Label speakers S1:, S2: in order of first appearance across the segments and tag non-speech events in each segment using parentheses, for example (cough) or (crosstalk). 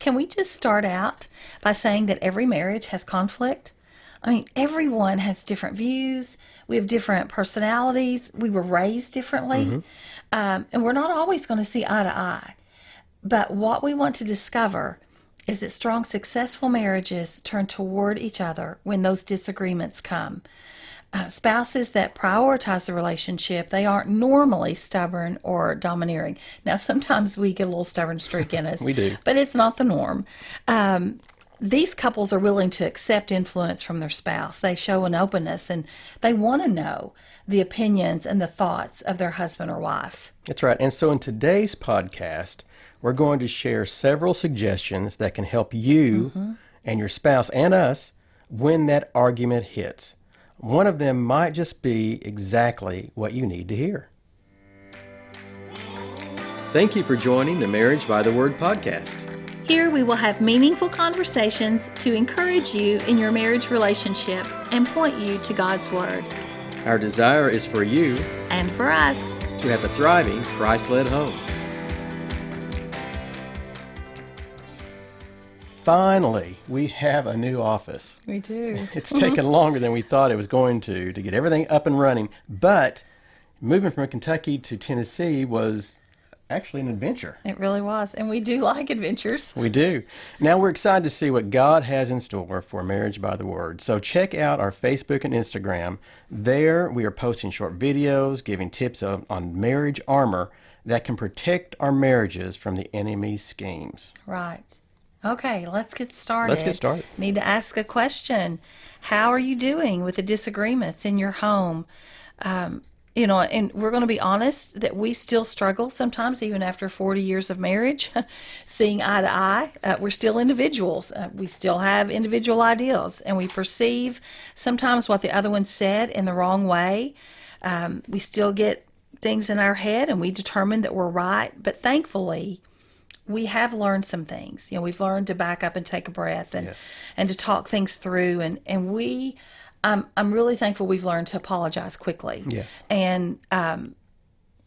S1: Can we just start out by saying that every marriage has conflict? I mean, everyone has different views. We have different personalities. We were raised differently. Um, and we're not always going to see eye to eye. But what we want to discover is that strong, successful marriages turn toward each other when those disagreements come. Uh, spouses that prioritize the relationship, they aren't normally stubborn or domineering. Now, sometimes we get a little stubborn streak in (laughs) us.
S2: We do.
S1: But it's not the norm. Um, these couples are willing to accept influence from their spouse. They show an openness and they want to know the opinions and the thoughts of their husband or wife.
S2: That's right. And so in today's podcast, we're going to share several suggestions that can help you and your spouse and us when that argument hits. One of them might just be exactly what you need to hear. Thank you for joining the Marriage by the Word podcast.
S1: Here we will have meaningful conversations to encourage you in your marriage relationship and point you to God's Word.
S2: Our desire is for you
S1: And for us,
S2: to have a thriving Christ led home. Finally, we have a new office.
S1: we do. (laughs)
S2: It's taken longer than we thought it was going to to get everything up and running, but moving from Kentucky to Tennessee was actually an adventure.
S1: It really was. And we do (laughs) like adventures.
S2: We do. Now we're excited to see what God has in store for Marriage by the Word. So check out our Facebook and Instagram. There we are posting short videos, giving tips on marriage armor that can protect our marriages from the enemy's schemes.
S1: Right. Okay, let's get started.
S2: Let's get started.
S1: Need to ask a question. How are you doing with the disagreements in your home? Um, you know, and we're going to be honest that we still struggle sometimes, even after 40 years of marriage, (laughs) seeing eye to eye. Uh, we're still individuals. Uh, we still have individual ideals, and we perceive sometimes what the other one said in the wrong way. Um, we still get things in our head, and we determine that we're right. But thankfully, we have learned some things. You know, we've learned to back up and take a breath and
S2: Yes.
S1: and to talk things through and and we I'm I'm really thankful we've learned to apologize quickly.
S2: Yes.
S1: And um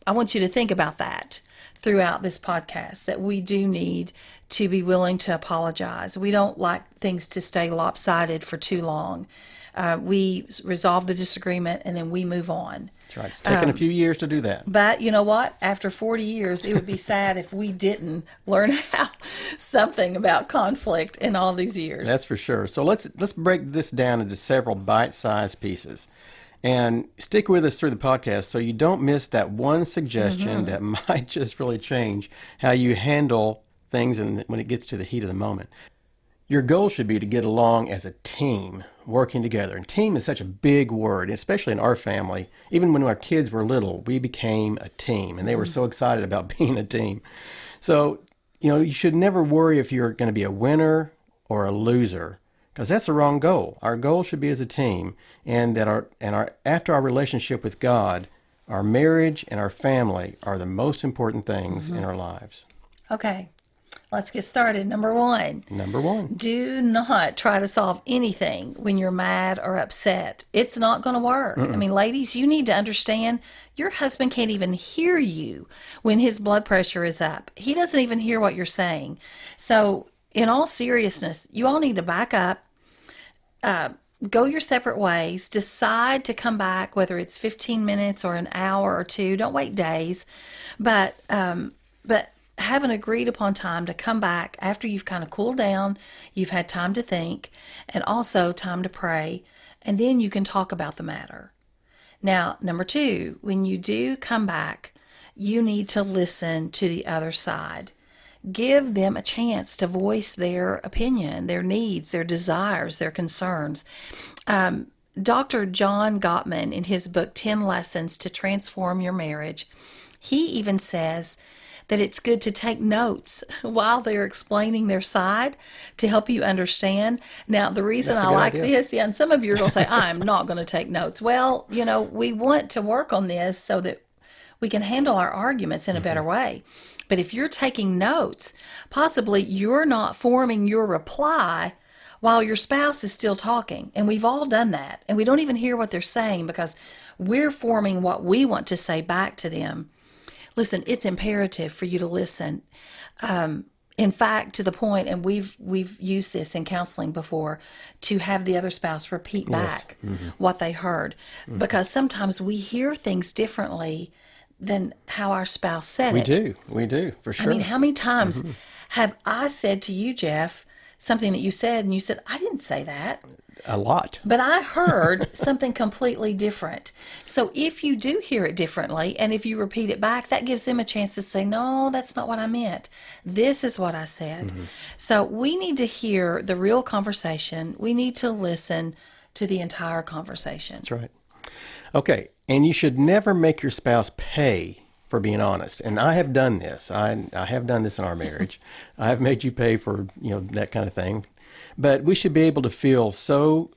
S1: I want you to think about that throughout this podcast that we do need to be willing to apologize. We don't like things to stay lopsided for too long. Uh, we resolve the disagreement and then we move on.
S2: That's right. It's taken a few years to do that.
S1: But you know what? After 40 years, it would be sad if we didn't learn (laughs) how something about conflict in all these years.
S2: That's for sure. So let's let's break this down into several bite-sized pieces. And stick with us through the podcast so you don't miss that one suggestion that (laughs) might just really change how you handle things in, when it gets to the heat of the moment. Your goal should be to get along as a team, working together. And team is such a big word, especially in our family. Even when our kids were little, we became a team, and they were mm. so excited about (laughs) being a team. So, you know, you should never worry if you're going to be a winner or a loser, because that's the wrong goal. Our goal should be as a team, and that our and our after our relationship with God, our marriage and our family are the most important things mm-hmm. in our lives.
S1: Okay, let's get started. Number one.
S2: Number one.
S1: Do not try to solve anything when you're mad or upset. It's not going to work. I mean, ladies, you need to understand your husband can't even hear you when his blood pressure is up. He doesn't even hear what you're saying. So, in all seriousness, you all need to back up, uh, go your separate ways, decide to come back, whether it's 15 minutes or an hour or two. Don't wait days, but um, but have an agreed upon time to come back after you've kind of cooled down, you've had time to think, and also time to pray, and then you can talk about the matter. Now, number two, when you do come back, you need to listen to the other side. Give them a chance to voice their opinion, their needs, their desires, their concerns. Um, Dr. John Gottman, in his book 10 Lessons to Transform Your Marriage, he even says that it's good to take notes (laughs) while they're explaining their side to help you understand. Now, the reason I like
S2: idea.
S1: this, yeah, and some of you are going to say, (laughs) I'm not going to take notes. Well, you know, we want to work on this so that we can handle our arguments in a better way. But if you're taking notes, possibly you're not forming your reply while your spouse is still talking. And we've all done that. And we don't even hear what they're saying because we're forming what we want to say back to them. Listen, it's imperative for you to listen. Um, in fact to the point and we've we've used this in counseling before to have the other spouse repeat back
S2: Mm-hmm.
S1: what they heard because sometimes we hear things differently than how our spouse said
S2: We
S1: it We
S2: do. We do, for sure.
S1: I mean, how many times
S2: Mm-hmm.
S1: have I said to you, Jeff, something that you said, and you said, I didn't say that,
S2: a lot.
S1: but I heard (laughs) something completely different. So if you do hear it differently, and if you repeat it back, that gives them a chance to say, No, that's not what I meant. This is what I said.
S2: Mm-hmm.
S1: So we need to hear the real conversation. We need to listen to the entire conversation.
S2: That's right. Okay, and you should never make your spouse pay for being honest. And I have done this. I I have done this in our marriage. (laughs) I have made you pay for you know that kind of thing. But we should be able to feel so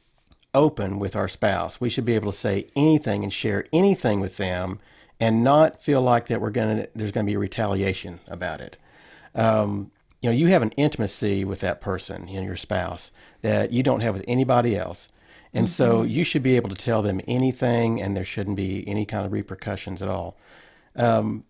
S2: open with our spouse. We should be able to say anything and share anything with them, and not feel like that we're gonna there's gonna be a retaliation about it. Um, you know, you have an intimacy with that person, you know, your spouse, that you don't have with anybody else. And so you should be able to tell them anything, and there shouldn't be any kind of repercussions at all. Um,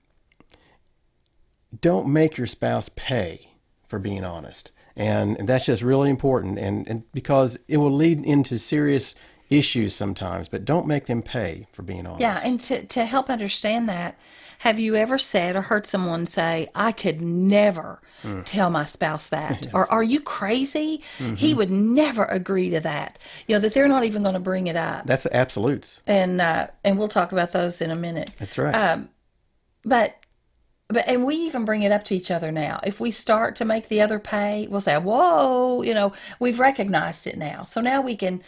S2: don't make your spouse pay for being honest. And that's just really important, and, and because it will lead into serious issues sometimes, but don't make them pay for being honest.
S1: Yeah, and to, to help understand that, have you ever said or heard someone say, I could never
S2: Hmm.
S1: tell my spouse that? (laughs) Or are you crazy?
S2: Mm-hmm.
S1: He would never agree to that. You know, that they're not even going to bring it up.
S2: That's the absolutes.
S1: And uh, and we'll talk about those in a minute.
S2: That's right.
S1: Um, but but and we even bring it up to each other now. If we start to make the other pay, we'll say, "Whoa!" You know, we've recognized it now. So now we can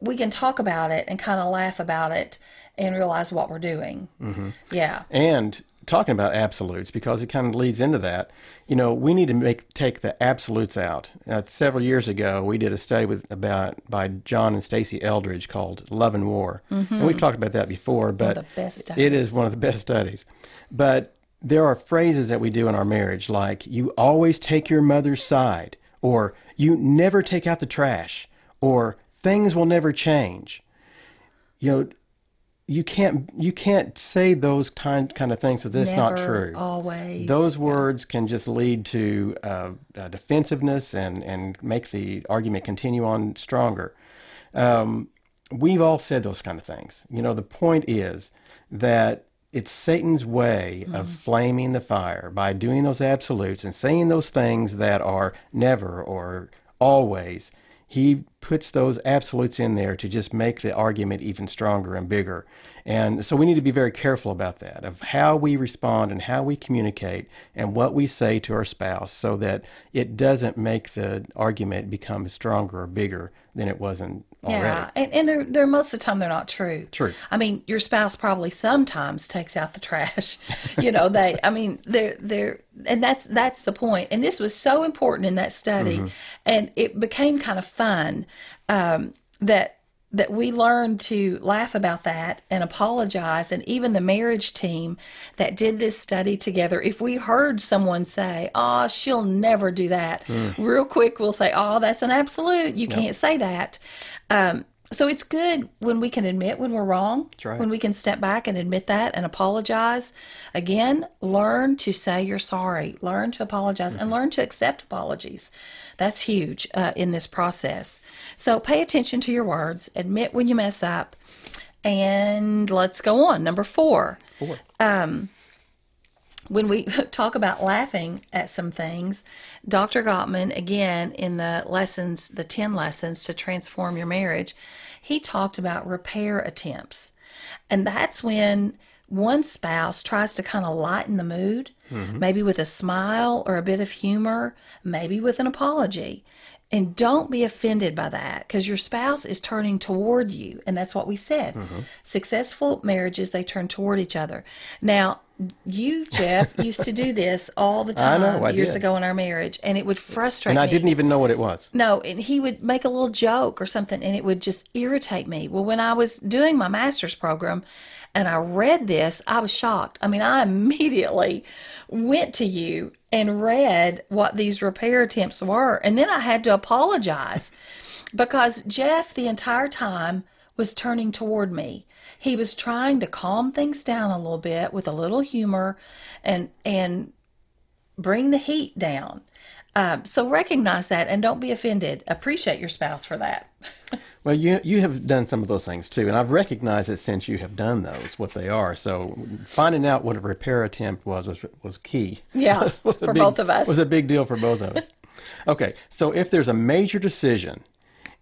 S1: we can talk about it and kind of laugh about it and realize what we're doing. Mm-hmm. Yeah.
S2: And talking about absolutes, because it kind of leads into that, you know, we need to make take the absolutes out. Uh, several years ago, we did a study with about by John and Stasi Eldredge called "Love and War," and we've talked about that before. But
S1: the best
S2: it one of the best studies. But there are phrases that we do in our marriage, like "You always take your mother's side," or "You never take out the trash," or "Things will never change." You know, you can't you can't say those kind kind of things that's not true
S1: Always.
S2: those words can just lead to uh, uh, defensiveness and and make the argument continue on stronger um, we've all said those kind of things you know the point is that it's Satan's way of mm-hmm. flaming the fire by doing those absolutes and saying those things that are never or always. He puts those absolutes in there to just make the argument even stronger and bigger. And so we need to be very careful about that, of how we respond and how we communicate and what we say to our spouse so that it doesn't make the argument become stronger or bigger than it wasn't already.
S1: Yeah, and, and they're they're most of the time they're not true.
S2: True.
S1: I mean, your spouse probably sometimes takes out the trash. (laughs) You know, they. I mean, they're they're, and that's that's the point. And this was so important in that study, and it became kind of fun um, that that we learned to laugh about that and apologize and even the marriage team that did this study together if we heard someone say oh she'll never do that real quick we'll say oh that's an absolute. You can't say that. Um, so it's good when we can admit when we're wrong
S2: right.
S1: when we can step back and admit that and apologize. Again learn to say you're sorry. Learn to apologize and learn to accept apologies. That's huge uh, in this process. So pay attention to your words admit when you mess up and let's go on. Number four.
S2: Four.
S1: When we (laughs) talk about laughing at some things, Dr. Gottman, again, in the lessons, the 10 lessons to transform your marriage, he talked about repair attempts. And that's when one spouse tries to kind of lighten the mood, mm-hmm. maybe with a smile or a bit of humor, maybe with an apology. And don't be offended by that because your spouse is turning toward you. And that's what we said. Mm-hmm. Successful marriages, they turn toward each other. Now, you, Jeff, used to do this all the (laughs)
S2: I
S1: time
S2: know, I
S1: years
S2: did.
S1: ago in our marriage, and it would frustrate me.
S2: And I didn't even know what it was.
S1: No, and he would make a little joke or something, and it would just irritate me. Well, when I was doing my master's program and I read this, I was shocked. I mean, I immediately went to you and read what these repair attempts were, and then I had to apologize (laughs) because Jeff, the entire time, was turning toward me. He was trying to calm things down a little bit with a little humor and and bring the heat down. Um, so recognize that and don't be offended. Appreciate your spouse for that. (laughs)
S2: Well, you you have done some of those things too, and I've recognized it since you have done those, what they are. So finding out what a repair attempt was was, was key.
S1: Yeah, (laughs)
S2: Was- was
S1: for
S2: big-
S1: both of us.
S2: Was a big deal for both of us. (laughs) okay, so if there's a major decision,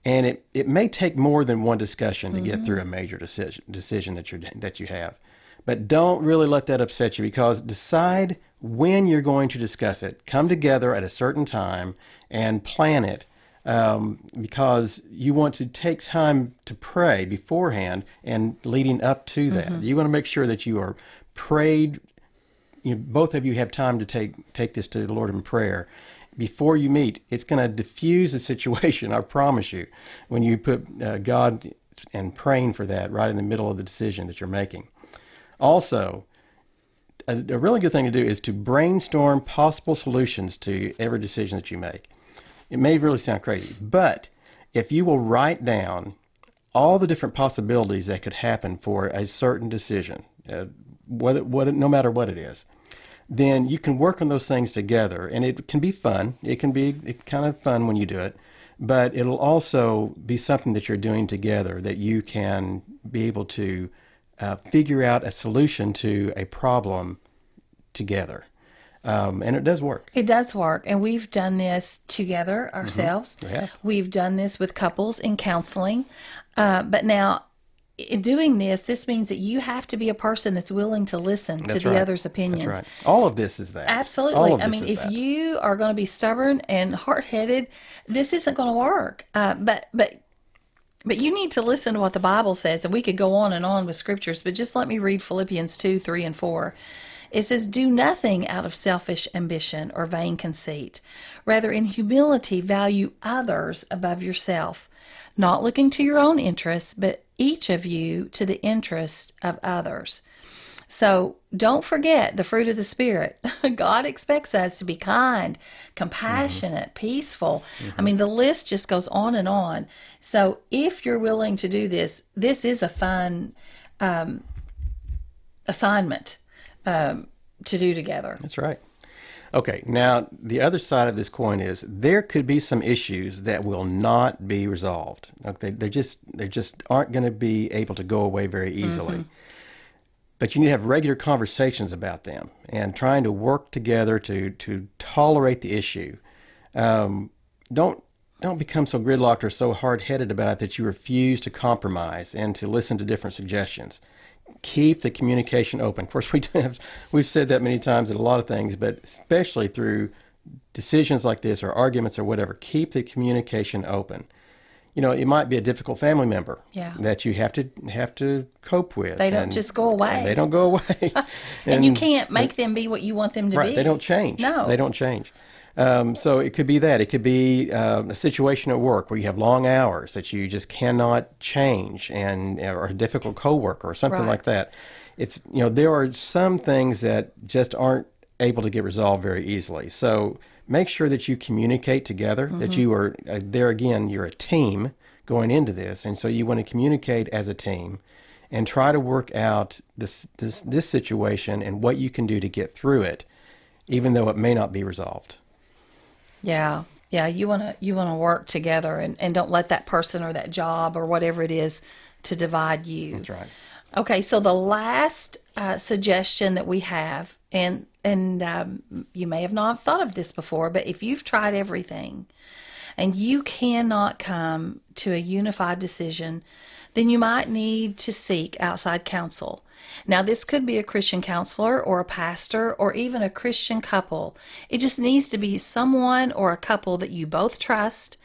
S2: and it, it may take more than one discussion to get through a major decision decision that you that you have, but don't really let that upset you because decide when you're going to discuss it. Come together at a certain time and plan it um, because you want to take time to pray beforehand and leading up to that. You want to make sure that you are prayed. You both of you have time to take take this to the Lord in prayer before you meet. It's going to diffuse the situation. I promise you. When you put uh, God and praying for that right in the middle of the decision that you're making. Also, a, a really good thing to do is to brainstorm possible solutions to every decision that you make. It may really sound crazy, but if you will write down all the different possibilities that could happen for a certain decision, uh, what, no matter what it is, then you can work on those things together, and it can be fun. It can be it kind of fun when you do it, but it'll also be something that you're doing together that you can be able to uh, figure out a solution to a problem together, um, and it does work.
S1: It does work, and we've done this together ourselves.
S2: We have.
S1: We've done this with couples in counseling. Uh, but now, in doing this, this means that you have to be a person that's willing to listen to the
S2: right.
S1: other's opinions.
S2: That's right. All of this is that.
S1: Absolutely. I mean, if
S2: that.
S1: you are going to be stubborn and hard-headed, this isn't going to work. Uh, but but but you need to listen to what the Bible says, and we could go on and on with scriptures. But just let me read Philippians two, three, and four. It says, "Do nothing out of selfish ambition or vain conceit. Rather, in humility, value others above yourself, not looking to your own interests, but each of you to the interest of others." So don't forget the fruit of the Spirit. (laughs) God expects us to be kind, compassionate, peaceful. I mean, the list just goes on and on. So if you're willing to do this, this is a fun um, assignment um, to do together.
S2: That's right. Okay, now the other side of this coin is there could be some issues that will not be resolved. Okay, they just they just aren't going to be able to go away very easily. But you need to have regular conversations about them and trying to work together to to tolerate the issue. Um, don't don't become so gridlocked or so hard headed about it that you refuse to compromise and to listen to different suggestions keep the communication open. Of course, we do have, we've said that many times in a lot of things, but especially through decisions like this or arguments or whatever, keep the communication open. You know, it might be a difficult family member
S1: Yeah.
S2: that you have to have to cope with.
S1: They don't
S2: and-
S1: just go away.
S2: and they don't go away. (laughs)
S1: And, you can't make them be what you want them to
S2: Right,
S1: be.
S2: they don't change.
S1: No.
S2: they don't change. Um, so it could be that. It could be uh, a situation at work where you have long hours that you just cannot change, and or a difficult coworker or something
S1: Right.
S2: like that. It's you know there are some things that just aren't able to get resolved very easily. So make sure that you communicate together. That you are uh, there again. You're a team going into this, and so you want to communicate as a team and try to work out this this this situation and what you can do to get through it, even though it may not be resolved.
S1: Yeah. Yeah, you want to you want to work together and, and don't let that person or that job or whatever it is to divide you.
S2: That's right.
S1: Okay, so the last uh, suggestion that we have, and and um, you may have not thought of this before, but if you've tried everything and you cannot come to a unified decision, then you might need to seek outside counsel. Now, this could be a Christian counselor or a pastor or even a Christian couple. It just needs to be someone or a couple that you both trust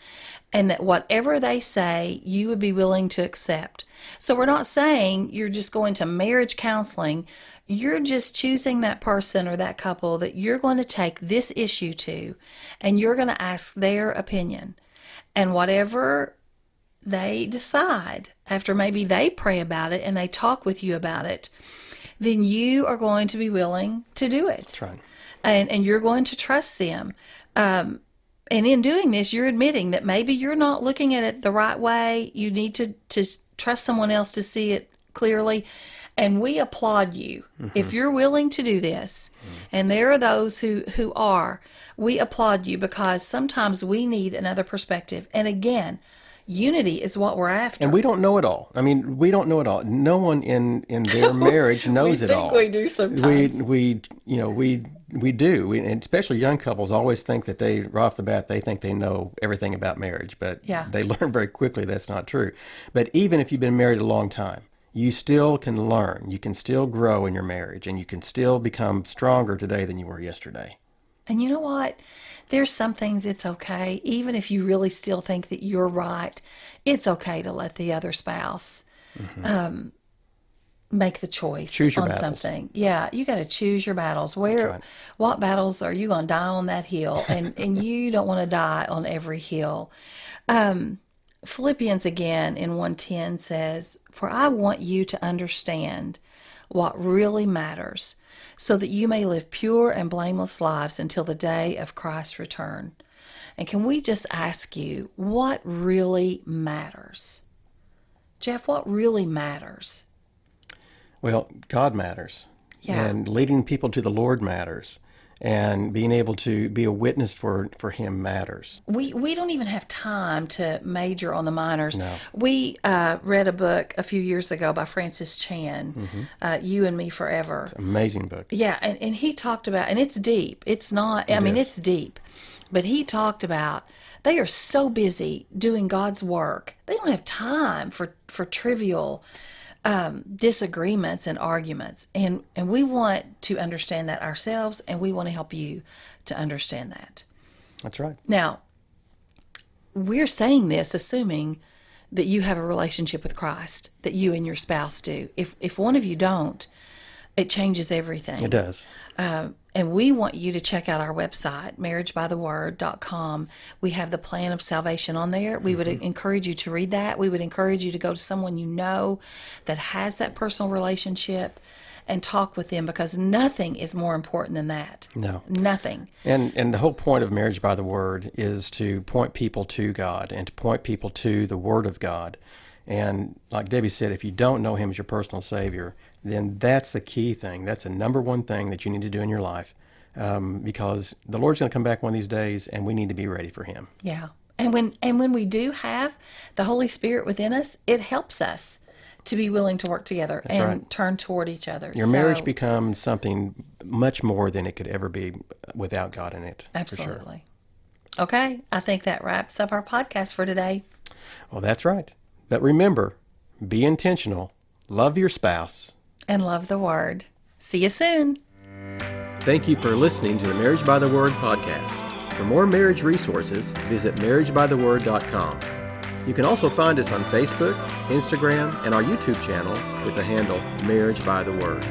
S1: and that whatever they say, you would be willing to accept. So, we're not saying you're just going to marriage counseling. You're just choosing that person or that couple that you're going to take this issue to and you're going to ask their opinion. And whatever they decide after maybe they pray about it and they talk with you about it, then you are going to be willing to do it
S2: That's right.
S1: and and you're going to trust them. Um, and in doing this, you're admitting that maybe you're not looking at it the right way. You need to to trust someone else to see it clearly, And we applaud you. If you're willing to do this, and there are those who, who are, we applaud you because sometimes we need another perspective. And again, unity is what we're after.
S2: And we don't know it all. I mean, we don't know it all. No one in in their (laughs) marriage knows it all.
S1: we do
S2: We
S1: sometimes.
S2: we you know we we do. We, and especially young couples always think that they right off the bat they think they know everything about marriage, but
S1: Yeah.
S2: they (laughs) learn very quickly that's not true. But even if you've been married a long time, you still can learn. You can still grow in your marriage, and you can still become stronger today than you were yesterday.
S1: And you know what? There's some things it's okay, even if you really still think that you're right, it's okay to let the other spouse um, make the choice
S2: Mm-hmm.
S1: On
S2: battles.
S1: something. Yeah, you got to choose your battles. Where,
S2: right.
S1: what battles are you going to die on that hill? And (laughs) and you don't want to die on every hill. Um, Philippians again in 110 says, For I want you to understand what really matters, so that you may live pure and blameless lives until the day of Christ's return. And can we just ask you, what really matters? Jeff, what really matters?
S2: Well, God matters.
S1: Yeah.
S2: And leading people to the Lord matters. And being able to be a witness for, for Him matters.
S1: We we don't even have time to major on the minors.
S2: No.
S1: We uh, read a book a few years ago by Francis Chan,
S2: Mm-hmm.
S1: uh, "You and Me Forever."
S2: Amazing book.
S1: Yeah, and, and he talked about, and it's deep. It's not, I mean,
S2: is.
S1: it's deep. But he talked about they are so busy doing God's work, they don't have time for, for trivial um, disagreements and arguments. And, and we want to understand that ourselves, and we want to help you to understand that.
S2: That's right.
S1: Now, we're saying this assuming that you have a relationship with Christ, that you and your spouse do. If, if one of you don't, it changes everything.
S2: It does.
S1: Um, and we want you to check out our website, marriagebytheword.com. We have the plan of salvation on there. We would mm-hmm. encourage you to read that. We would encourage you to go to someone you know that has that personal relationship and talk with them because nothing is more important than that.
S2: No.
S1: Nothing.
S2: And and the whole point of marriage by the word is to point people to God and to point people to the word of God. And like Debbie said, if you don't know him as your personal savior, then that's the key thing. That's the number one thing that you need to do in your life. Um, because the Lord's going to come back one of these days, and we need to be ready for Him.
S1: Yeah. And when and when we do have the Holy Spirit within us, it helps us to be willing to work together and
S2: right.
S1: turn toward each other.
S2: Your marriage becomes something much more than it could ever be without God in it. For sure.
S1: Absolutely. Okay, I think that wraps up our podcast for today.
S2: Well, that's right. But remember, be intentional, love your spouse,
S1: And love the word. See you soon.
S2: Thank you for listening to the Marriage by the Word podcast. For more marriage resources, visit marriagebytheword.com. You can also find us on Facebook, Instagram, and our YouTube channel with the handle Marriage by the Word.